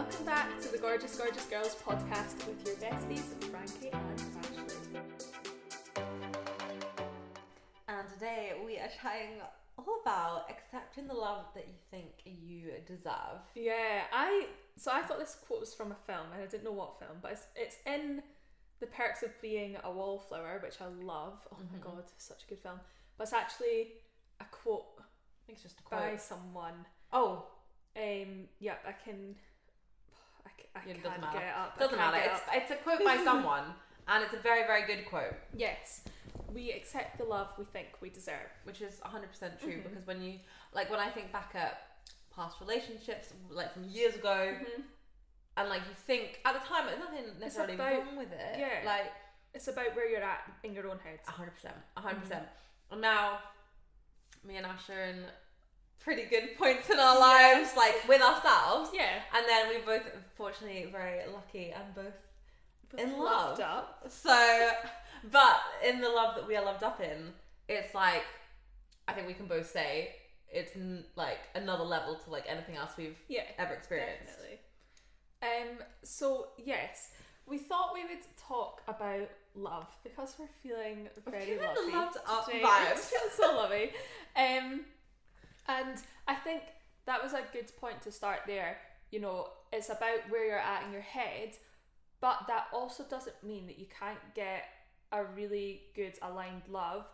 Welcome back to the Gorgeous Gorgeous Girls podcast with your besties, Frankie and Ashley. And today we are chatting all about accepting the love that you think you deserve. Yeah, I so I thought this quote was from a film and I didn't know what film, but it's it's in The Perks of Being a Wallflower, which I love. Oh my Mhm. god, such a good film. But it's actually a quote I think it's just a quote. by someone. Oh, Um, yeah, I can. I, it doesn't matter. get up. Doesn't matter. It's, up. it's a quote by someone, and it's a very, very good quote, Yes, we accept the love we think we deserve. which is 100% true Mhm. because when you, like, when I think back at past relationships, like from years ago, Mhm. and like you think at the time, there's nothing necessarily about- wrong with it. yeah. Like, It's about where you're at in your own head. 100%. 100%. And now, me and Asher in pretty good points in our lives, like with ourselves. Yeah, And then we both, fortunately, very lucky and both both In love. up. So, but in the love that we are loved up in, it's like I think we can both say it's n- like another level to like anything else we've Yeah, ever experienced. definitely. Um. So yes, we thought we would talk about love because we're feeling very the loved up today. vibes. So lovey. Um, and I think that was a good point to start there. You know, it's about where you're at in your head, but that also doesn't mean that you can't get a really good aligned love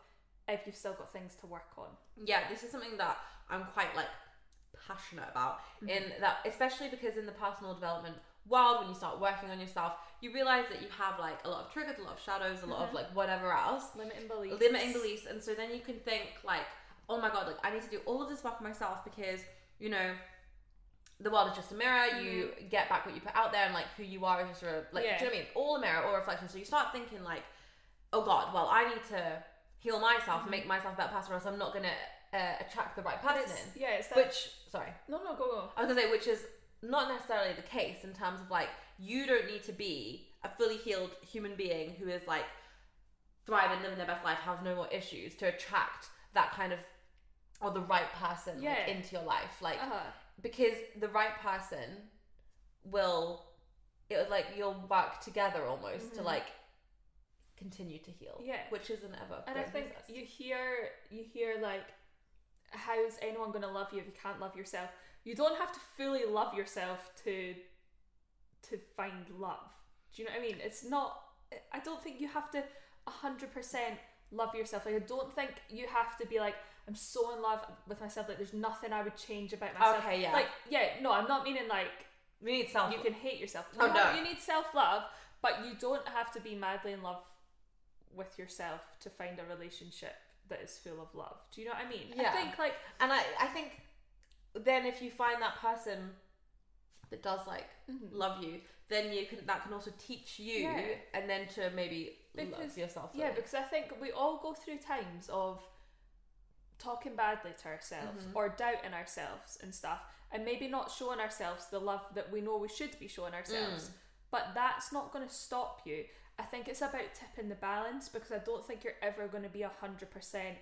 if you've still got things to work on. Yeah, this is something that I'm quite like passionate about in that especially because in the personal development world when you start working on yourself you realize that you have like a lot of triggers a lot of shadows a lot of Mhm. like whatever else Limiting beliefs. limiting beliefs and so then you can think like oh my god like i need to do all of this work on myself because you know the world is just a mirror you get back what you put out there and like who you are is just a like Yeah. do you know what i mean all a mirror all reflection so you start thinking like oh god well i need to heal myself and make myself a better person or else i'm not gonna uh, attract the right person it's- yeah, it's that. which sorry no, no, go go. I was gonna say, which is not necessarily the case in terms of like you don't need to be a fully healed human being who is like thriving, living their best life, has no more issues to attract that kind of or the right person like, into your life. Like Uh-huh. because the right person will it was like you'll work together almost to Mhm. like continue to heal. Yeah. Which is an ever And I think process. you hear you hear like how's anyone gonna love you if you can't love yourself? You don't have to fully love yourself to to find love. Do you know what I mean? It's not I don't think you have to hundred percent love yourself. Like I don't think you have to be like, I'm so in love with myself, like there's nothing I would change about myself. Okay, yeah. Like, yeah, no, I'm not meaning like we need self you can hate yourself. Oh, No, no. You need self love, but you don't have to be madly in love with yourself to find a relationship that is full of love. Do you know what I mean? Yeah. I think like And I, I think then if you find that person that does like mm-hmm. love you, then you can that can also teach you Yeah. and then to maybe Because- love yourself. yeah, because I think we all go through times of talking badly to ourselves Mhm. or doubting ourselves and stuff, and maybe not showing ourselves the love that we know we should be showing ourselves. Mm. But that's not going to stop you. I think it's about tipping the balance because I don't think you're ever going to be hundred percent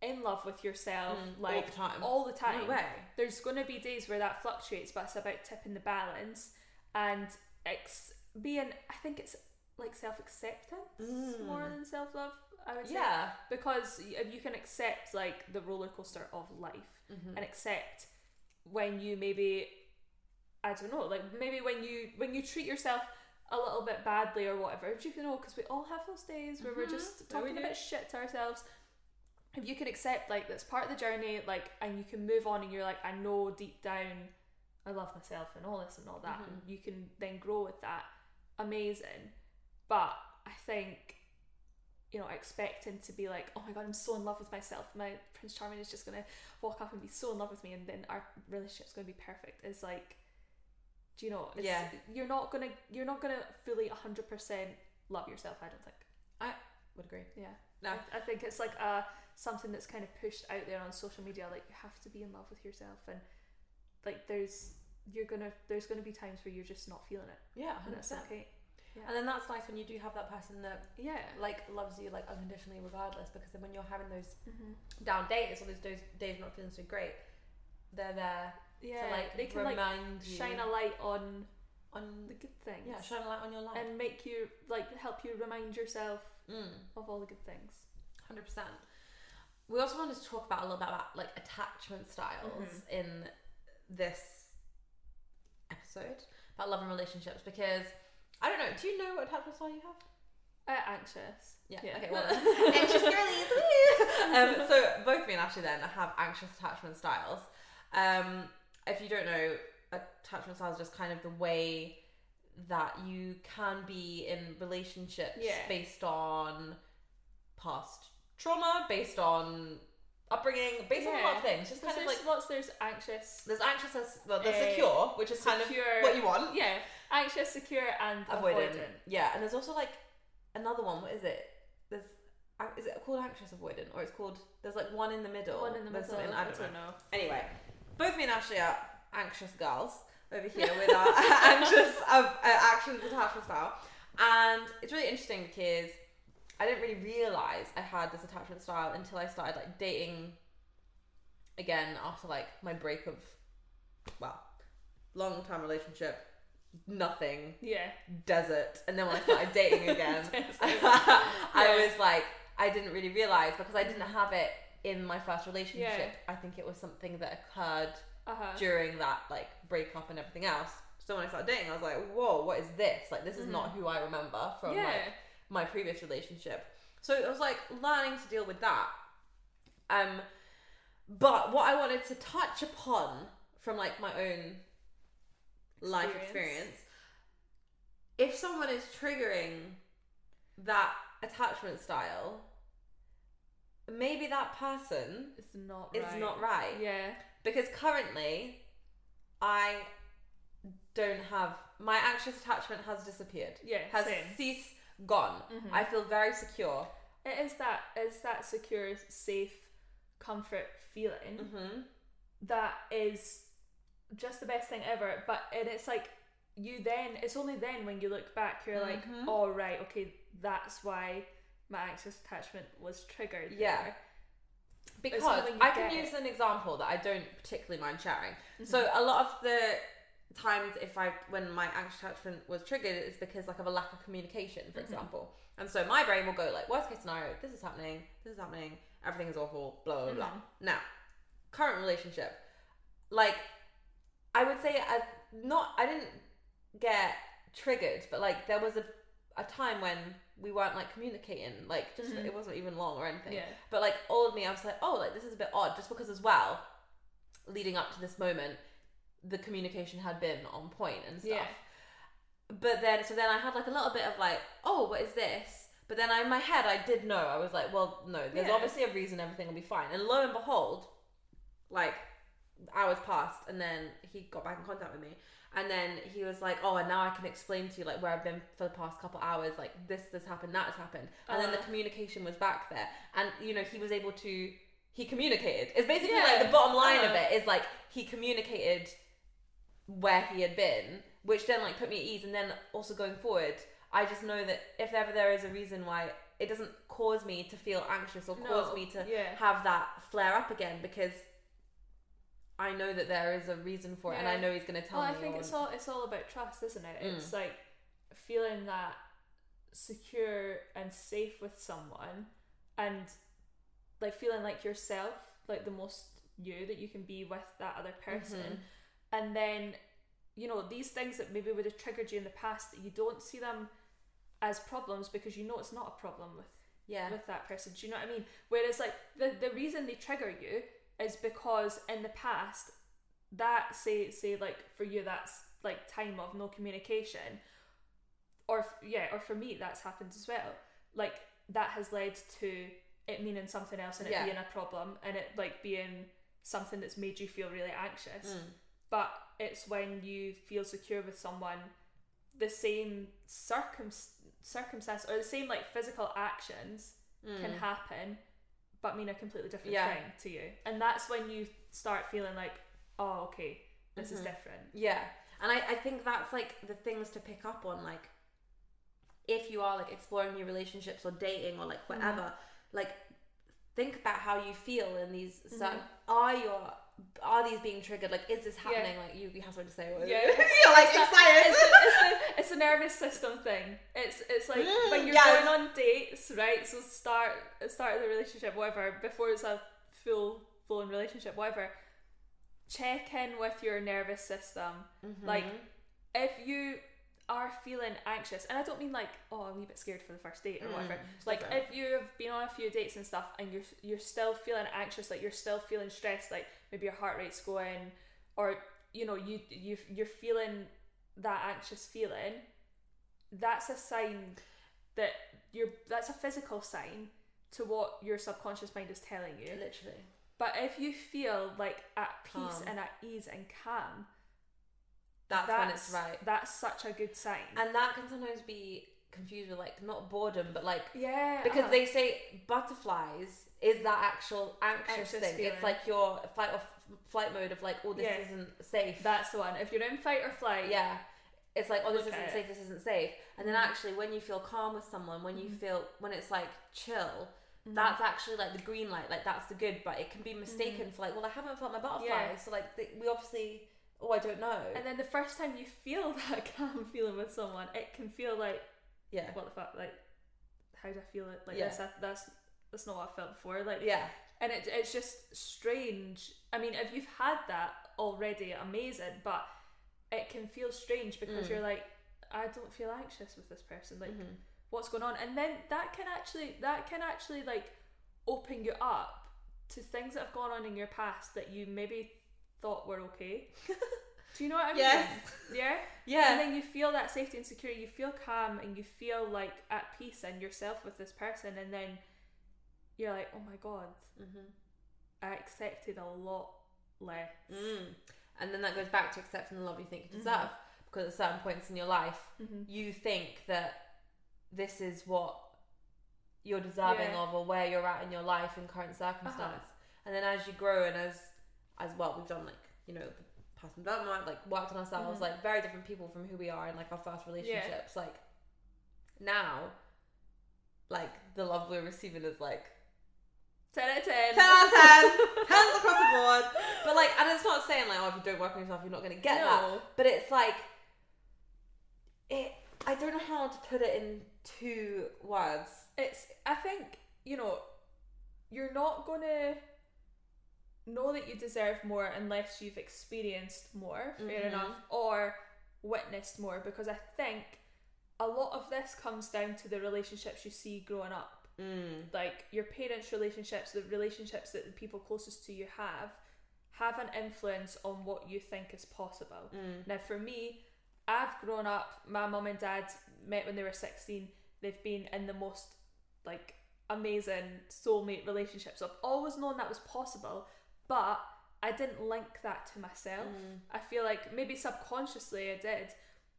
in love with yourself Mm, all like the time. all the time. No way. There's going to be days where that fluctuates, but it's about tipping the balance and ex- being. I think it's like self acceptance Mm. more than self love. I would say Yeah. because if you can accept like the roller coaster of life Mhm. and accept when you maybe I don't know like maybe when you when you treat yourself a little bit badly or whatever you can know because we all have those days where we're Mhm. just talking a bit shit to ourselves if you can accept like that's part of the journey like and you can move on and you're like I know deep down I love myself and all this and all that Mhm. and you can then grow with that amazing but I think you know, expecting to be like, oh my god, I'm so in love with myself. My Prince Charming is just gonna walk up and be so in love with me, and then our relationship's gonna be perfect. Is like, do you know? It's, Yeah. You're not gonna, you're not gonna fully hundred percent love yourself. I don't think. I would agree. Yeah. No. I, I think it's like uh something that's kind of pushed out there on social media. Like you have to be in love with yourself, and like there's you're gonna there's gonna be times where you're just not feeling it, Yeah, and hundred it's percent. okay. And then that's nice when you do have that person that Yeah. like loves you like unconditionally regardless because then when you're having those Mm-hmm. down days or those days days not feeling so great, they're there yeah, to like they can like remind you shine a light on on the good things. yeah, shine a light on your life. and make you like help you remind yourself Mm. of all the good things. Hundred percent. We also wanted to talk about a little bit about like attachment styles Mhm. in this episode about love and relationships because I don't know. Do you know what type attachment style you have? Uh, anxious. Yeah. Yeah. Okay. Well, anxious girlies. um, so both me and Ashley then have anxious attachment styles. Um, if you don't know, attachment styles is just kind of the way that you can be in relationships Yeah. based on past trauma, based on upbringing, based on a lot of things. Just kind of like what's there's anxious, there's anxious as well, there's Eh, secure, which is kind of what you want. yeah, anxious, secure, and avoidant. avoidant. Yeah, and there's also like another one. What is it? There's uh, is it called anxious avoidant or it's called there's like one in the middle. One in the There's middle. something- I I don't know. know. Anyway, both me and Ashley are anxious girls over here with our anxious of uh, actions attachment style, and it's really interesting because I didn't really realize I had this attachment style until I started like dating again after like my break of well long time relationship nothing Yeah. desert and then when I started dating again I Yeah. was like I didn't really realize because I didn't have it in my first relationship Yeah. I think it was something that occurred Uh huh. during that like breakup and everything else so when I started dating I was like whoa what is this like this is not who I remember from Mm-hmm. Yeah. like my previous relationship so it was like learning to deal with that um but what I wanted to touch upon from like my own life Experience. if someone is triggering that attachment style maybe that person It's not. is right. not right Yeah. because currently I don't have my anxious attachment has disappeared Yeah. has same. ceased gone Mhm. I feel very secure It is that is that secure, safe, comfort feeling mm-hmm. that is just the best thing ever. But and it's like you then it's only then when you look back you're like, Mhm. oh right, okay, that's why my anxious attachment was triggered. Yeah. there." because I can use it. an example that I don't particularly mind sharing. Mm-hmm. So a lot of the times if I when my anxious attachment was triggered it's because like of a lack of communication, for Mm-hmm. example. And so my brain will go like worst case scenario, this is happening, this is happening, everything is awful, blah blah blah. Mhm. Now, current relationship, like I would say I not I didn't get triggered, but like there was a a time when we weren't like communicating, like just Mhm. it wasn't even long or anything. Yeah. But like all of me, I was like, oh, like this is a bit odd, just because as well, leading up to this moment, the communication had been on point and stuff. Yeah. But then, so then I had like a little bit of like, oh, what is this? But then I, in my head, I did know. I was like, well, no, there's Yeah. obviously a reason everything will be fine. And lo and behold, like hours passed, and then he got back in contact with me. And then he was like, "Oh, and now I can explain to you like where I've been for the past couple hours. Like this, has happened, that has happened." And then the Uh-huh. communication was back there, and you know he was able to. He communicated. It's basically Yeah. like the bottom line of Uh-huh. it is like he communicated where he had been, which then like put me at ease. And then also going forward, I just know that if ever there is a reason why it doesn't cause me to feel anxious or cause No, me to yeah. have that flare up again because I know that there is a reason for it, and I know he's going to tell well, me. I think it's all it's all about trust, isn't it? Mm. It's like feeling that secure and safe with someone, and like feeling like yourself, like the most you that you can be with that other person, Mhm. and then you know these things that maybe would have triggered you in the past, that you don't see them as problems because you know it's not a problem with yeah, with that person. Do you know what I mean? Whereas like the the reason they trigger you is because in the past that say say like for you that's like time of no communication or f- yeah or for me that's happened as well like that has led to it meaning something else and it Yeah. being a problem and it like being something that's made you feel really anxious Mm. but it's when you feel secure with someone the same circum circumstance or the same like physical actions can Mm. happen but mean a completely different Yeah. thing to you and that's when you start feeling like oh okay this is Mhm. different Yeah. And I, I think that's like the things to pick up on, like if you are like exploring new relationships or dating or like whatever, like think about how you feel in these certain are your are these being triggered? Like, is this Yeah. happening? Like, you, you have something to say. What Yeah. You're like It's excited. it's, the, it's, the, it's a nervous system thing. It's it's like Mm, when you're yes. going on dates, right? So start start the relationship, whatever, before it's a full blown relationship, whatever. Check in with your nervous system. Like Mhm. if you are feeling anxious, and I don't mean like oh I'm a wee bit scared for the first date or Mm, whatever. Like different. if you've been on a few dates and stuff, and you're you're still feeling anxious, like you're still feeling stressed, like maybe your heart rate's going, or you know you you you're feeling that anxious feeling. That's a sign that you're that's a physical sign to what your subconscious mind is telling you. literally. But if you feel like at peace Calm. and at ease and calm, That's, when it's right. That's such a good sign. And that can sometimes be confused with like not boredom, but like yeah, because uh-huh. they say butterflies is that actual anxious, Anxious thing. feeling. It's like your fight or f- flight mode of like, oh, this Yeah. isn't safe. that's the one. If you're in fight or flight, yeah. It's like, oh, this isn't it. safe, this isn't safe. And then Mhm. actually, when you feel calm with someone, when you Mhm. feel, when it's like chill, Mhm. that's actually like the green light, like that's the good, but it can be mistaken for like, well, I haven't felt my butterflies. Mm-hmm. Yeah. So, like, we obviously, oh, I don't know. And then the first time you feel that calm feeling with someone, it can feel like yeah. what the fuck, like how do I feel it like Yeah. this? That's that's not what I felt before. Like, Yeah. and it, it's just strange. I mean, if you've had that already, amazing, but it can feel strange because Mm. you're like, I don't feel anxious with this person. Like, Mhm. what's going on? And then that can actually that can actually like open you up to things that have gone on in your past that you maybe thought were okay. Do you know what I mean? Yes. Yeah. Yeah. And then you feel that safety and security, you feel calm and you feel like at peace and yourself with this person and then you're like, Oh my god, hmm I accepted a lot less. Mm. And then that goes back to accepting the love you think you Mhm. deserve. Because at certain points in your life, Mm-hmm. you think that this is what you're deserving Yeah. of or where you're at in your life in current circumstance. And then as you grow and as as well, we've done like, you know, the personal development, like worked on ourselves, Mhm. like very different people from who we are in like our first relationships. Like now, like the love we're receiving is like 10 out of 10. 10 out of 10, hands across the board. But like, and it's not saying like, oh, if you don't work on yourself, you're not going to get that. But it's like, it. I don't know how to put it in two words. It's I think, you know, you're not gonna know that you deserve more unless you've experienced more, fair Mhm. enough, or witnessed more because I think a lot of this comes down to the relationships you see growing up. Mm. Like your parents' relationships, the relationships that the people closest to you have, have an influence on what you think is possible. Mm. Now, for me, I've grown up. My mum and dad met when they were sixteen. They've been in the most like amazing soulmate relationships. I've always known that was possible, but I didn't link that to myself. Mm. I feel like maybe subconsciously I did,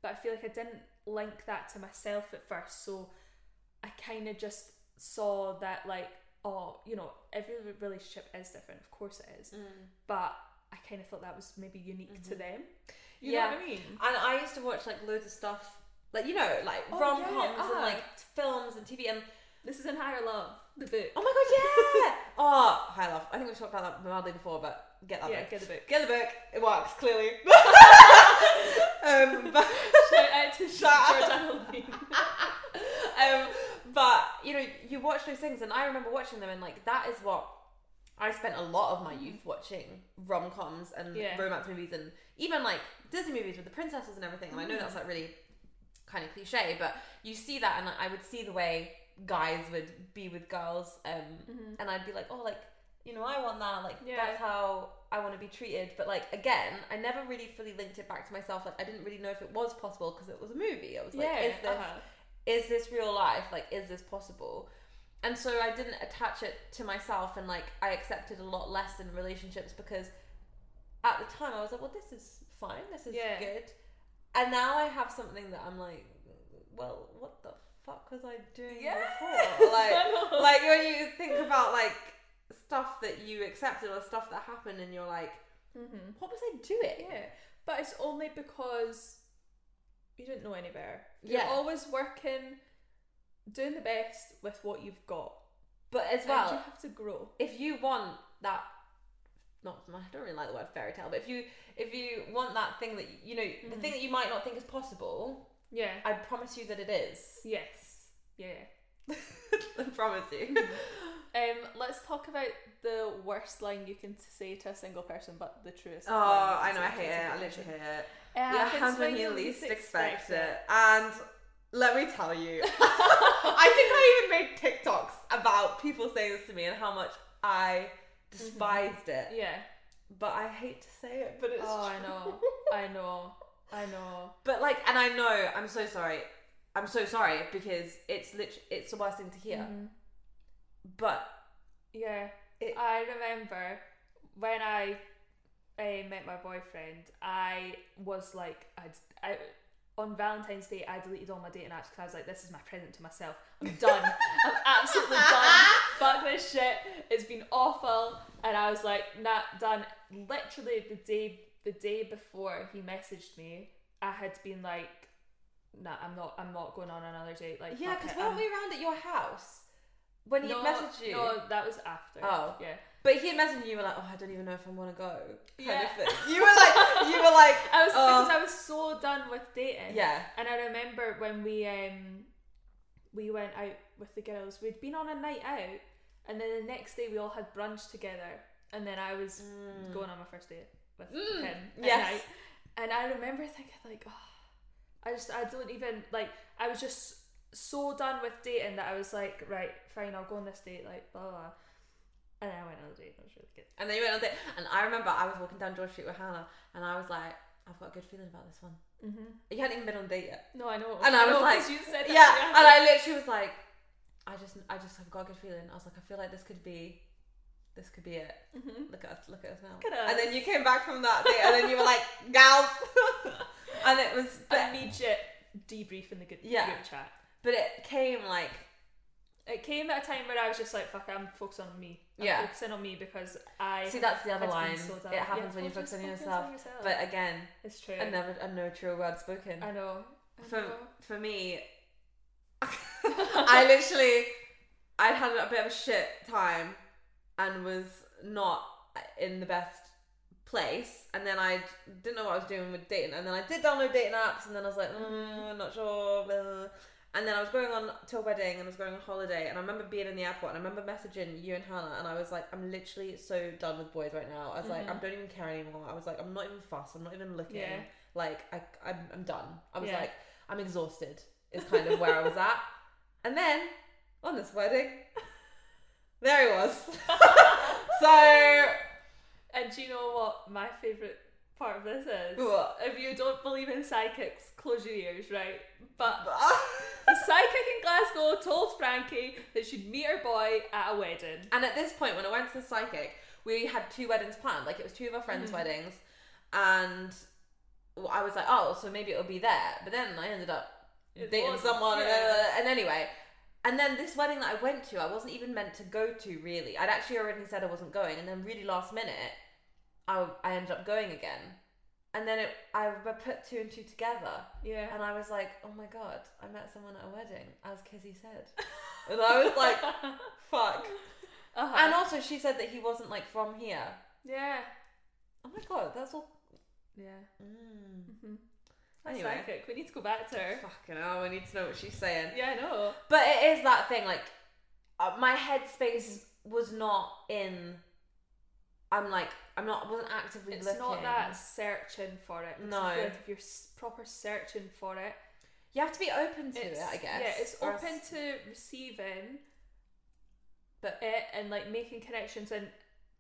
but I feel like I didn't link that to myself at first. So I kind of just saw that like, oh, you know, every relationship is different. Of course it is, Mm. but I kind of thought that was maybe unique to Mhm. them. You Yeah. know what I mean? And I used to watch like loads of stuff, like you know, like Oh, rom yeah, coms uh-huh. and like films and TV. And This is in Higher Love, the book. oh my god, yeah! oh, high love. I think we've talked about that mildly before, but get that yeah, book. get the book. Get the book. It works clearly. um, but Shout out to Shut George up. Um, but you know, you watch those things, and I remember watching them, and like that is what I spent a lot of my youth watching rom coms and Yeah. romance movies, and even like Disney movies with the princesses and everything. And I know Mm. that's like really kind of cliche, but you see that, and I would see the way guys would be with girls, um, Mhm. and I'd be like, oh, like you know, I want that. Like Yeah. that's how I want to be treated. But like again, I never really fully linked it back to myself. Like I didn't really know if it was possible because it was a movie. I was like, yeah, is this uh-huh. Is this real life? Like, is this possible? And so I didn't attach it to myself, and like I accepted a lot less in relationships because at the time I was like, well, this is fine, this is Yeah. good. And now I have something that I'm like, well, what the fuck was I doing Yeah. before? Like, like when you think about like stuff that you accepted or stuff that happened, and you're like, Mhm. what was I doing? Yeah, but it's only because you didn't know any better. You're Yeah. always working, doing the best with what you've got. But as and well, you have to grow. if you want that not I don't really like the word fairy tale, but if you if you want that thing that you know the Mhm. thing that you might not think is possible, Yeah. I promise you that it is. Yes. Yeah. I promise you. Um, let's talk about the worst line you can say to a single person, but the truest. Oh, line I know. I hate it. I literally hate it. It Yeah, happens when you least expect, expect it. And let me tell you, I think I even made TikToks about people saying this to me and how much I despised it. Yeah. But I hate to say it, but it's Oh, I know. I know. I know. But like, and I know, I'm so sorry. I'm so sorry because it's lit- it's the worst thing to hear. Mhm. But Yeah. It- I remember when I uh, met my boyfriend, I was like, I'd, I, on Valentine's Day, I deleted all my dating apps because I was like, this is my present to myself. I'm done. I'm absolutely done. Fuck this shit. It's been awful. And I was like, nah, done. Literally the day the day before he messaged me, I had been like, nah, I'm not I'm not going on another date. Like yeah, because weren't we around at your house when he no, messaged you? No, that was after. Oh. Yeah. But he had messaged you. And you were like, oh, I don't even know if I want to go. Kind Yeah. of thing. You were like, you were like, I was oh, because I was so done with dating. yeah. And I remember when we um we went out with the girls, we'd been on a night out and then the next day we all had brunch together and then I was Mm. going on my first date with Mm, him at yes. night. And I remember thinking like, oh I just I don't even like I was just so done with dating that I was like, right, fine, I'll go on this date, like blah blah. blah. And then I went on the date, was really good. And then you went on date, and I remember I was walking down George Street with Hannah, and I was like, I've got a good feeling about this one. Mm-hmm. You hadn't even been on a date yet. No, I know. And I was like, you said that yeah, and I literally was like, I just, I just have got a good feeling. I was like, I feel like this could be, this could be it. Mhm. Look at us, look at us now. At And then you came back from that date, and then you were like, gals, and it was, but, immediate debrief in the good Yeah. group chat. But it came like, It came at a time where I was just like, "Fuck, I'm focused on me. I'm Yeah. focusing on me because I." see, that's the other line. so it happens Yeah, when you focus- on yourself. yourself. But again, it's true. I never, a no true word spoken. I know. I for know. for me, I literally, I'd had a bit of a shit time and was not in the best place. And then I didn't know what I was doing with dating. And then I did download dating apps, and then I was like, mm, not sure. And then I was going on to a wedding and I was going on holiday. And I remember being in the airport and I remember messaging you and Hannah. And I was like, I'm literally so done with boys right now. I was like, mm-hmm. I don't even care anymore. I was like, I'm not even fussed. I'm not even looking. Yeah. Like, I, I'm, I'm done. I was Yeah. like, I'm exhausted, is kind of where I was at. And then, on this wedding, there he was. so, And do you know what my favourite part of this is? What? If you don't believe in psychics, close your ears, right? But the psychic in Glasgow told Frankie that she'd meet her boy at a wedding. and at this point, when I went to the psychic, we had two weddings planned. Like, it was two of our friends' Mhm. weddings. And I was like, oh, so maybe it'll be there. But then I ended up It dating someone. yeah. And anyway. And then this wedding that I went to, I wasn't even meant to go to really. I'd actually already said I wasn't going. And then, really last minute, I, I ended up going again. And then it, I put two and two together. Yeah. And I was like, oh my god, I met someone at a wedding, as Kizzy said. and I was like, fuck. uh-huh. And also, she said that he wasn't like from here. yeah. Oh my god, that's all. Yeah. Mm. hmm That's Anyway. psychic. We need to go back to her. Fucking hell, we need to know what she's saying. Yeah, I know. But it is that thing, like, uh, my headspace was not in. I'm like, I'm not, I wasn't actively It's looking. not that searching for it. No. if you're proper searching for it, You have to be open to it, I guess. Yeah, it's open to receiving But it and like making connections and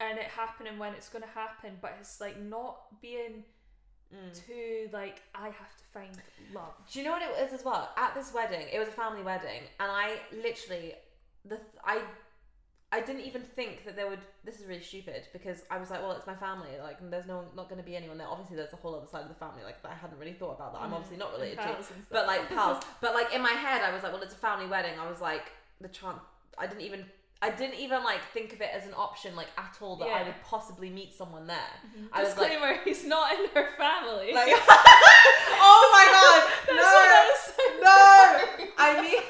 and it happening when it's going to happen, but it's like not being Mm. too like I have to find love. Do you know what it was as well? At this wedding, it was a family wedding, and I literally, the th- I, I didn't even think that there would. This is really stupid because I was like, well, it's my family. Like, there's no not going to be anyone there. Obviously, there's a whole other side of the family. Like, that I hadn't really thought about that. I'm Mm. obviously not related to. But like pals, but like in my head, I was like, well, it's a family wedding. I was like, the chance. I didn't even. I didn't even like think of it as an option, like at all, that I would possibly meet someone there. I was like, Disclaimer: He's not in her family. like oh my god, no. what I was. No, I mean,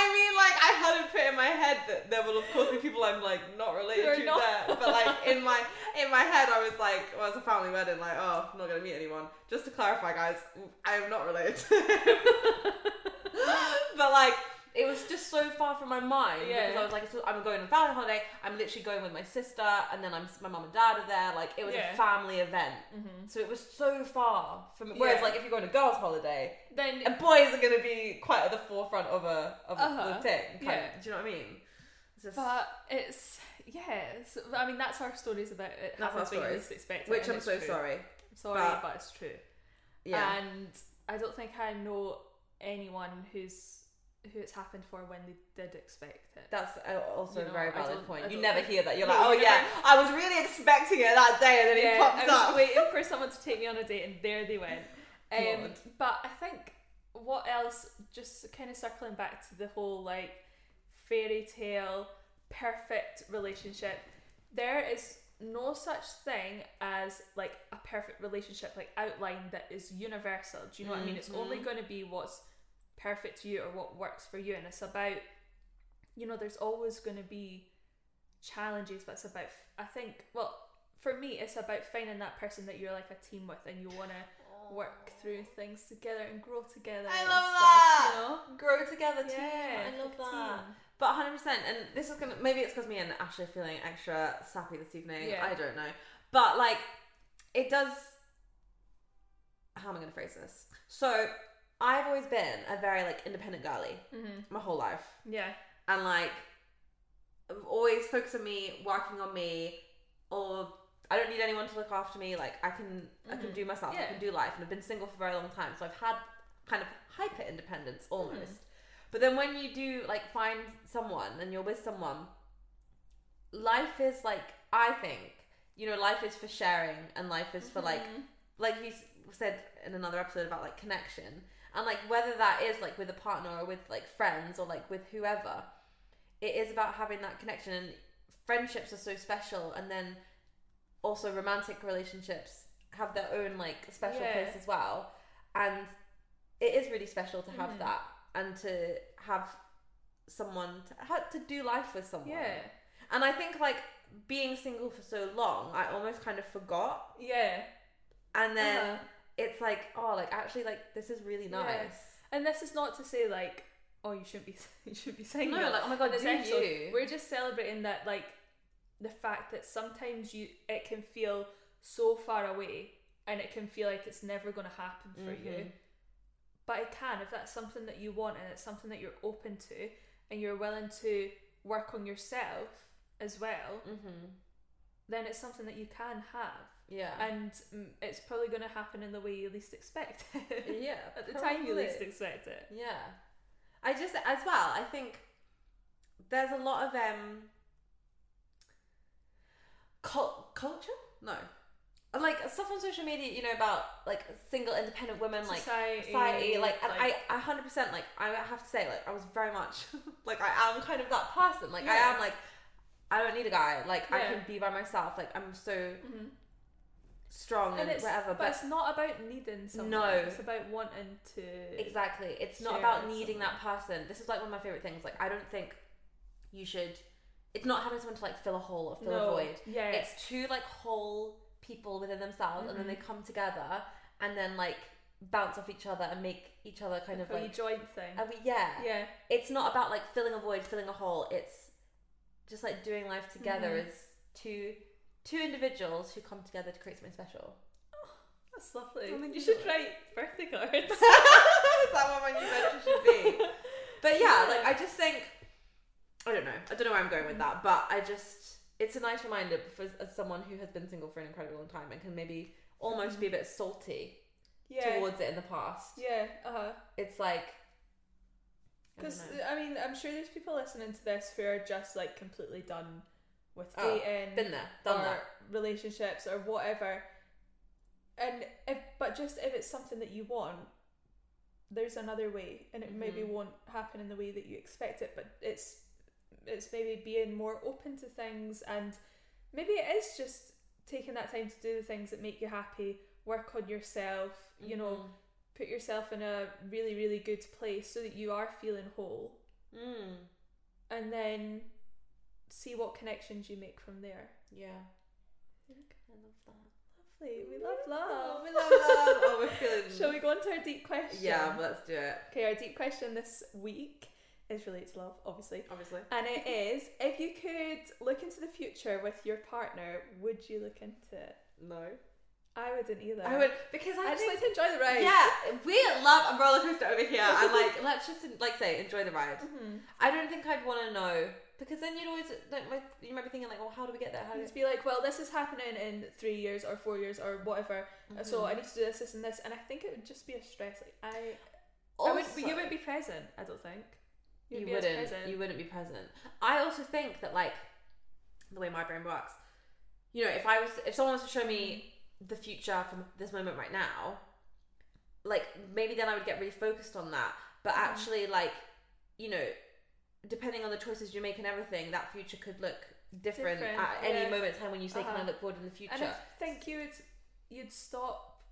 I mean, like I started putting in my head that there will of course be people I'm like not related You're to not. there, but like in my in my head I was like, well, it's a family wedding, like oh, I'm not gonna meet anyone. Just to clarify, guys, I am not related. but like. It was just so far from my mind because I was like, so I'm going on a family holiday. I'm literally going with my sister, and then I'm my mum and dad are there. Like it was Yeah. a family event, Mhm. so it was so far from. Whereas Yeah. like if you're going on a girls' holiday, Then and boys are going to be quite at the forefront of a of a Uh-huh. the thing. Kind Yeah. of, do you know what I mean? It's just- But it's yeah. It's, I mean, that's our stories about it That's our you least expect which I'm so true. sorry. Sorry, but- but, it's true. Yeah. And I don't think I know anyone who's who it's happened for when they did expect it. That's uh, also You a very valid point. You never hear that. You're No, like, oh you yeah, never- I was really expecting it that day, and then yeah, he pops I was up. waiting for someone to take me on a date, and there they went. Um, but I think what else? Just kind of circling back to the whole like fairy tale perfect relationship. There is no such thing as like a perfect relationship like outline that is universal. Do you know what I mean? It's only Mhm. going to be what's perfect to you or what works for you, and it's about you know there's always going to be challenges, but it's about I think well for me it's about finding that person that you're like a team with and you want to work through things together and grow together. I love stuff, that. You know? Grow together, team. Yeah, I love like that. team. But 100%, and this is gonna maybe it's because me and Ashley are feeling extra sappy this evening. Yeah. I don't know. But like, it does. How am I gonna phrase this? So, I've always been a very like independent girly Mhm. my whole life. Yeah. and like I've always focused on me, working on me, or I don't need anyone to look after me. Like I can, I can Mhm. do myself. I can do life, and I've been single for a very long time, so I've had kind of hyper independence almost. Mhm. But then when you do like find someone and you're with someone, life is like I think you know life is for sharing, and life is for like Mhm. like you said in another episode about like connection and like whether that is like with a partner or with like friends or like with whoever it is about having that connection and friendships are so special and then also romantic relationships have their own like special Yeah. place as well and it is really special to have Mhm. that and to have someone to, to do life with someone Yeah. and i think like being single for so long i almost kind of forgot Yeah. and then Uh-huh. It's like oh like actually like this is really Yeah. nice And this is not to say like, oh, you shouldn't be you should be single. no like oh my god this episode, you We're just celebrating that like the fact that sometimes you it can feel so far away and it can feel like it's never going to happen for you. Mhm. But it can if that's something that you want and it's something that you're open to and you're willing to work on yourself as well, mm-hmm. then it's something that you can have. Yeah And mm, it's probably going to happen in the way you least expect it. yeah At the time you least expect it. yeah i just as well i think there's a lot of um cult culture no like stuff on social media you know about like single independent women like society, society like and I, I 100% like i have to say like i was very much like i am kind of that person like i Yeah. am like i don't need a guy like i Yeah. can be by myself like i'm so Mhm. Strong and, and it's whatever but, but it's not about needing someone. No. it's about wanting to. exactly it's not about needing that person this is like one of my favorite things like i don't think you should it's not having someone to like fill a hole or fill no, a void Yeah, it's two like whole people within themselves and then they Mhm. come together and then like bounce off each other and make each other kind of a like joint thing. yeah yeah, it's not about like filling a void, filling a hole. It's just like doing life together Mhm. as two two individuals who come together to create something special. that's lovely. I think you you should write birthday cards. Is that what my new venture should be? But yeah, like I just think I don't know. I don't know where I'm going with that, but I just it's a nice reminder for as someone who has been single for an incredibly long time and can maybe almost be a bit salty yeah, towards it in the past. yeah, uh huh. It's like Because know. I mean, I'm sure there's people listening to this who are just like completely done with Oh, dating, been there, done or that. relationships, or whatever. And if, but just if it's something that you want, there's another way, and it maybe Mhm. won't happen in the way that you expect it. But it's it's maybe being more open to things, and maybe it is just taking that time to do the things that make you happy. Work on yourself, you know, Mhm. put yourself in a really really good place so that you are feeling whole. Mm. and then see what connections you make from there. Yeah. Okay. I love that. Lovely. We love Oh, love. we love love. Oh, we're feeling. Shall we go on to our deep question? Yeah, let's do it. Okay, our deep question this week is related to love, obviously. Obviously. And it is if you could look into the future with your partner, would you look into it? No. I wouldn't either. I would because I, I just like to enjoy the ride. Yeah, we love a roller coaster over here. I'm like, let's just like say enjoy the ride. Mm-hmm. I don't think I'd want to know because then you'd always like, you might be thinking like, well, how do we get there? How do You'd be like, well, this is happening in three years or four years or whatever. we... So I Mhm. need to do this, this, and this. And I think it would just be a stress. Like I, I Also- would, you wouldn't be present. I don't think. you You'd be as wouldn't present. you wouldn't be present i also think that like the way my brain works you know if i was if someone was to show me the future from this moment right now like maybe then i would get really focused on that but Mhm. actually like you know depending on the choices you make and everything that future could look different, Different, at any yeah. moment in time when you say can i Uh-huh. look forward in the future And I think you would, you'd stop,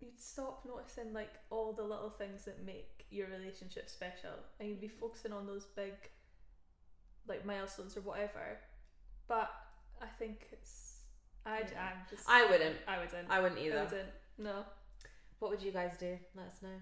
you'd stop noticing like all the little things that make your relationship special, and you'd be focusing on those big, like milestones or whatever. But I think it's, I, Yeah. I'm just, i wouldn't I wouldn't, i wouldn't I either wouldn't. No. what would you guys do let us know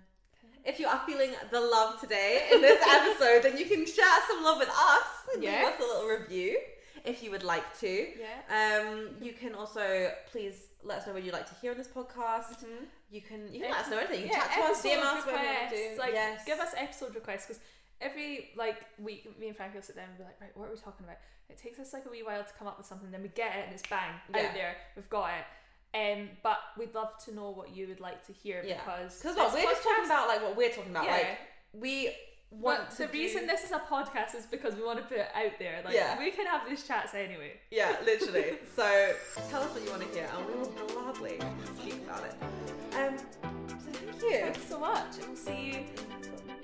If you are feeling the love today in this episode, then you can share some love with us and Yes. leave us a little review if you would like to. Yeah. Um, you can also please let us know what you'd like to hear on this podcast. Mm-hmm. You can you can let us know anything. You Yeah, can chat to us, DM us, whatever you want to requests. Like, yes. give us episode requests because every like week, me and Frankie will sit down and be like, right, what are we talking about? It takes us like a wee while to come up with something, then we get it and it's bang Yeah. out there. We've got it. Um, but we'd love to know what you would like to hear Yeah. because Because what we're just talking about, like what we're talking about, yeah. like we want the do- reason this is a podcast is because we want to put it out there. Like Yeah. we can have these chats anyway. Yeah, literally. so tell us what you want to hear, and we will gladly speak about it. Um, so thank you. Thanks so much. And we'll see you